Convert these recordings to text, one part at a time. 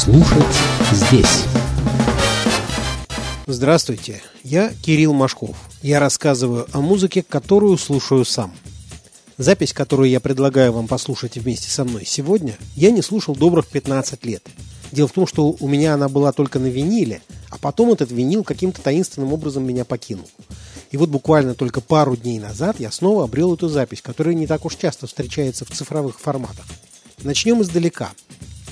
Слушать здесь. Здравствуйте, я Кирилл Машков. Я рассказываю о музыке, которую слушаю сам. Запись, которую я предлагаю вам послушать вместе со мной сегодня, я не слушал добрых 15 лет. Дело в том, что у меня она была только на виниле, а потом этот винил каким-то таинственным образом меня покинул. И вот буквально только пару дней назад я снова обрел эту запись, которая не так уж часто встречается в цифровых форматах. Начнем издалека.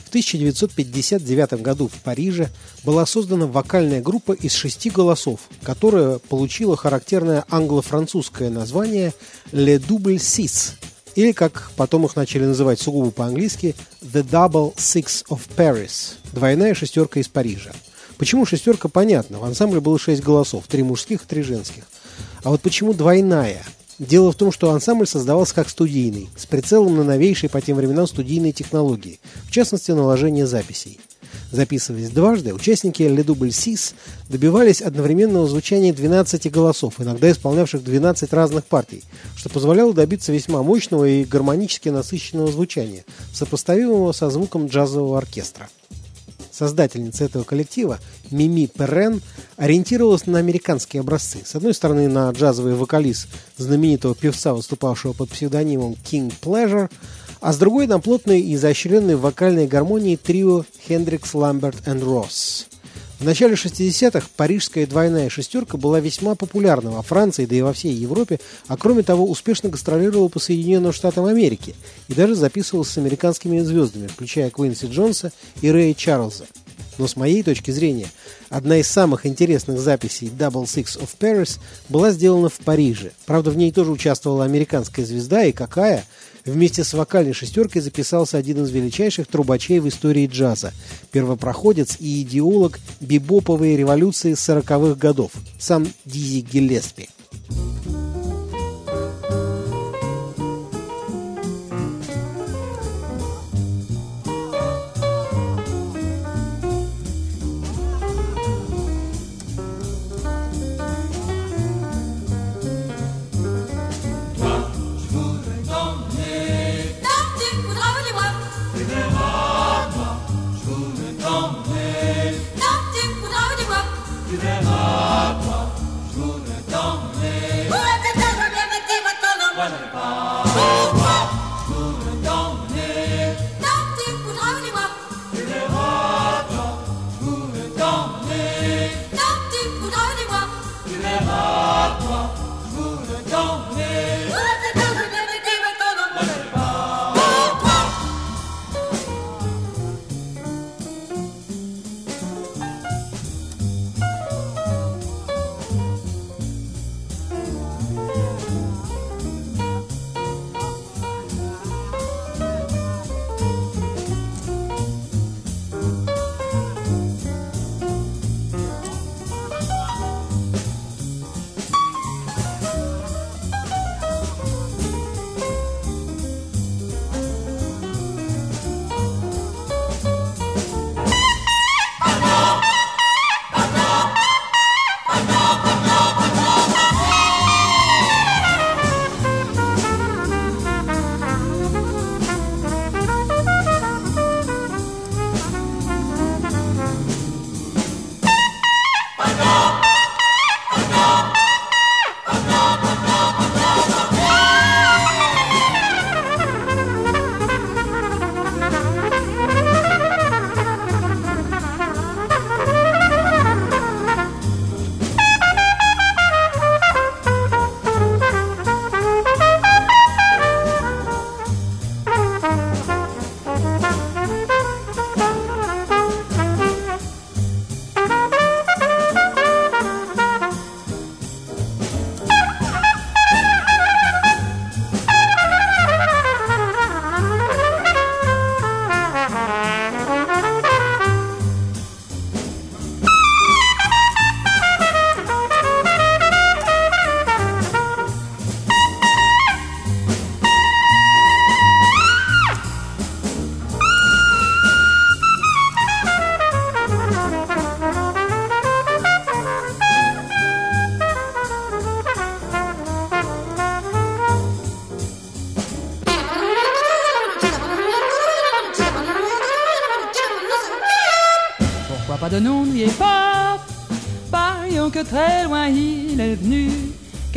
В 1959 году в Париже была создана вокальная группа из шести голосов, которая получила характерное англо-французское название «Le Double Six», или, как потом их начали называть сугубо по-английски, «The Double Six of Paris» – «Двойная шестерка из Парижа». Почему шестерка, понятно. В ансамбле было шесть голосов, три мужских и три женских. А вот почему двойная – Дело в том, что ансамбль создавался как студийный, с прицелом на новейшие по тем временам студийные технологии, в частности, наложение записей. Записываясь дважды, участники Double Six добивались одновременного звучания 12 голосов, иногда исполнявших 12 разных партий, что позволяло добиться весьма мощного и гармонически насыщенного звучания, сопоставимого со звуком джазового оркестра создательница этого коллектива, Мими Перрен, ориентировалась на американские образцы. С одной стороны, на джазовый вокалист знаменитого певца, выступавшего под псевдонимом King Pleasure, а с другой на плотные и изощренные вокальные гармонии трио Хендрикс, Ламберт и Росс. В начале 60-х парижская двойная шестерка была весьма популярна во Франции, да и во всей Европе, а кроме того успешно гастролировала по Соединенным Штатам Америки и даже записывалась с американскими звездами, включая Куинси Джонса и Рэя Чарльза. Но с моей точки зрения, одна из самых интересных записей Double Six of Paris была сделана в Париже. Правда, в ней тоже участвовала американская звезда, и какая – Вместе с вокальной шестеркой записался один из величайших трубачей в истории джаза, первопроходец и идеолог бибоповой революции 40-х годов, сам Дизи Гиллеспи.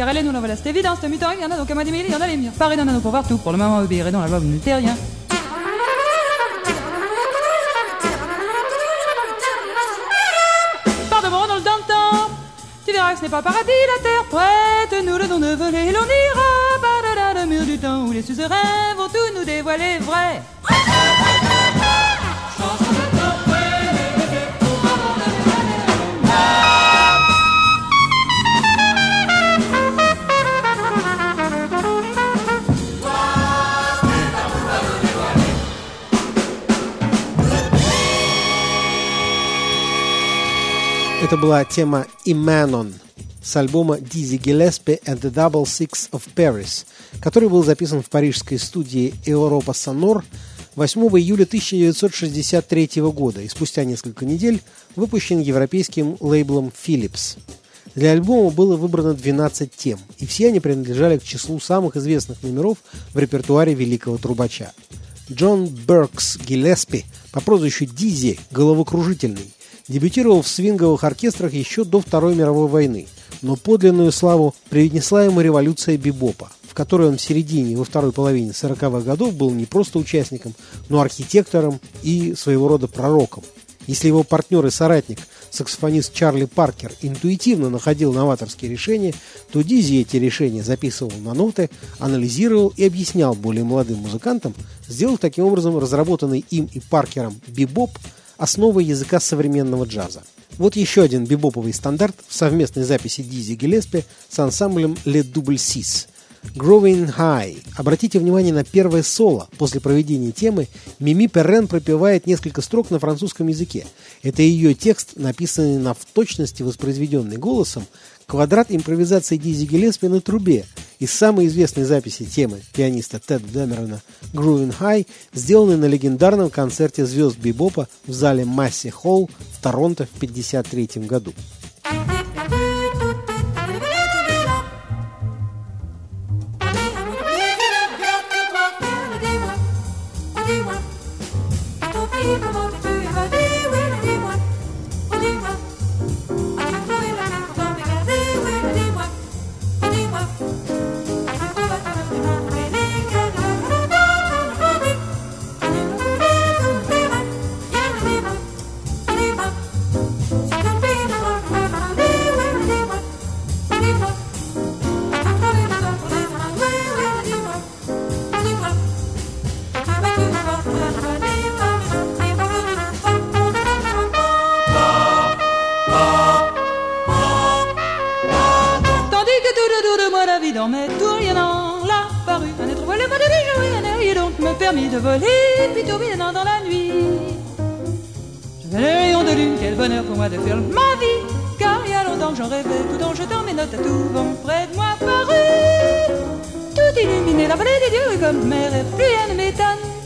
Car elle est nous la voilà, c'est évident, c'est mutant, il y en a donc à moi des il y en a les murs. Paris dans nos pour voir tout, pour le moment obéirez dans la loi, vous ne rien. Pardon, dans le temps, tu verras que ce n'est pas paradis, la terre prête, nous le don de voler, et l'on ira par-delà le mur du temps où les suzerains vont tout nous dévoiler vrai. Это была тема «Imanon» с альбома Dizzy Gillespie and the Double Six of Paris, который был записан в парижской студии Europa Sonor 8 июля 1963 года и спустя несколько недель выпущен европейским лейблом Philips. Для альбома было выбрано 12 тем, и все они принадлежали к числу самых известных номеров в репертуаре великого трубача. Джон Беркс Гиллеспи по прозвищу Дизи «Головокружительный» дебютировал в свинговых оркестрах еще до Второй мировой войны, но подлинную славу привнесла ему революция бибопа, в которой он в середине и во второй половине 40-х годов был не просто участником, но архитектором и своего рода пророком. Если его партнер и соратник, саксофонист Чарли Паркер, интуитивно находил новаторские решения, то Дизи эти решения записывал на ноты, анализировал и объяснял более молодым музыкантам, сделав таким образом разработанный им и Паркером бибоп – основой языка современного джаза. Вот еще один бибоповый стандарт в совместной записи Дизи Гелеспи с ансамблем Le Double Six. Growing High. Обратите внимание на первое соло. После проведения темы Мими Перрен пропевает несколько строк на французском языке. Это ее текст, написанный на в точности воспроизведенный голосом, квадрат импровизации Дизи Гелеспи на трубе из самой известной записи темы пианиста Теда Демерона «Groovin' High», сделанной на легендарном концерте звезд бибопа в зале Масси Холл в Торонто в 1953 году. Dans la nuit. Je le rayon de lune, quel bonheur pour moi de faire ma vie, car il y a longtemps que j'en rêvais, tout en jetant mes notes à tout vent près de moi paru. Tout illuminé, la vallée des dieux, comme mes rêves, plus rien ne m'étonne.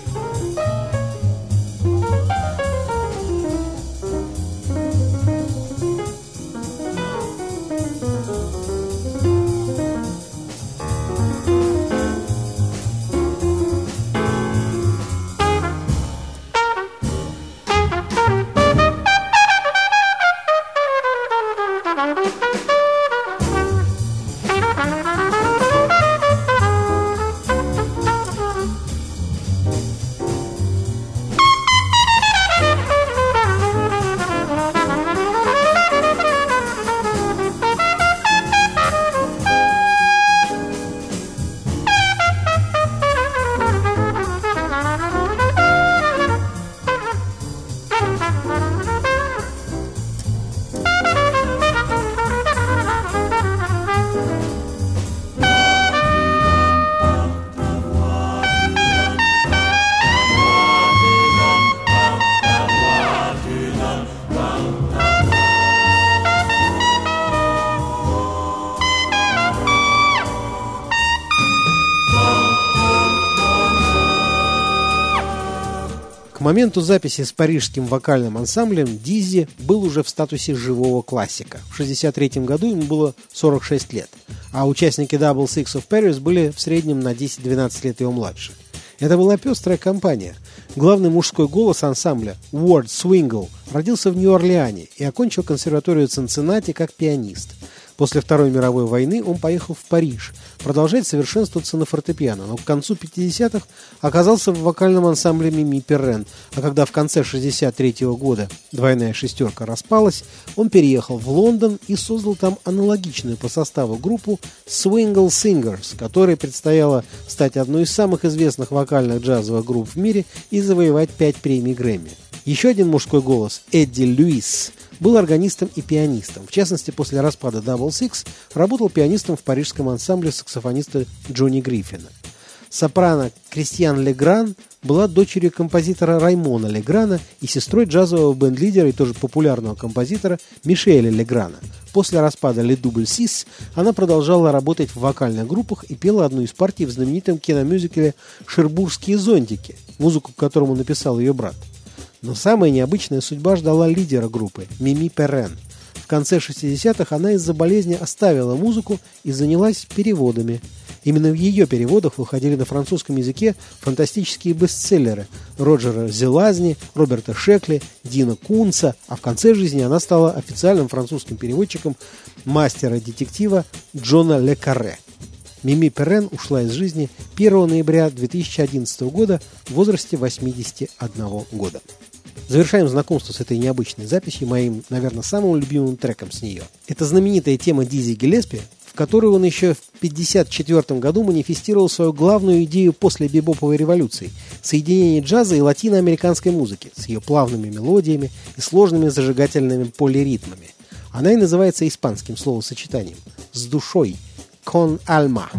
Моменту записи с парижским вокальным ансамблем Дизи был уже в статусе живого классика. В 1963 году ему было 46 лет, а участники Double Six of Paris были в среднем на 10-12 лет его младше. Это была пестрая компания. Главный мужской голос ансамбля, Уорд Свингл, родился в Нью-Орлеане и окончил консерваторию Цинциннати как пианист – После Второй мировой войны он поехал в Париж, продолжать совершенствоваться на фортепиано, но к концу 50-х оказался в вокальном ансамбле Мими Перрен, а когда в конце 63 -го года «Двойная шестерка» распалась, он переехал в Лондон и создал там аналогичную по составу группу Swingle Singers, которой предстояло стать одной из самых известных вокальных джазовых групп в мире и завоевать пять премий Грэмми. Еще один мужской голос, Эдди Льюис, был органистом и пианистом. В частности, после распада Double Six работал пианистом в парижском ансамбле саксофониста Джонни Гриффина. Сопрано Кристиан Легран была дочерью композитора Раймона Леграна и сестрой джазового бенд-лидера и тоже популярного композитора Мишеля Леграна. После распада Le Double Six она продолжала работать в вокальных группах и пела одну из партий в знаменитом киномюзикле «Шербургские зонтики», музыку к которому написал ее брат. Но самая необычная судьба ждала лидера группы – Мими Перен. В конце 60-х она из-за болезни оставила музыку и занялась переводами. Именно в ее переводах выходили на французском языке фантастические бестселлеры Роджера Зелазни, Роберта Шекли, Дина Кунца, а в конце жизни она стала официальным французским переводчиком мастера-детектива Джона Ле Карре. Мими Перен ушла из жизни 1 ноября 2011 года в возрасте 81 года. Завершаем знакомство с этой необычной записью моим, наверное, самым любимым треком с нее. Это знаменитая тема Дизи Гелеспи, в которой он еще в 1954 году манифестировал свою главную идею после бибоповой революции – соединение джаза и латиноамериканской музыки с ее плавными мелодиями и сложными зажигательными полиритмами. Она и называется испанским словосочетанием «с душой» – «con alma».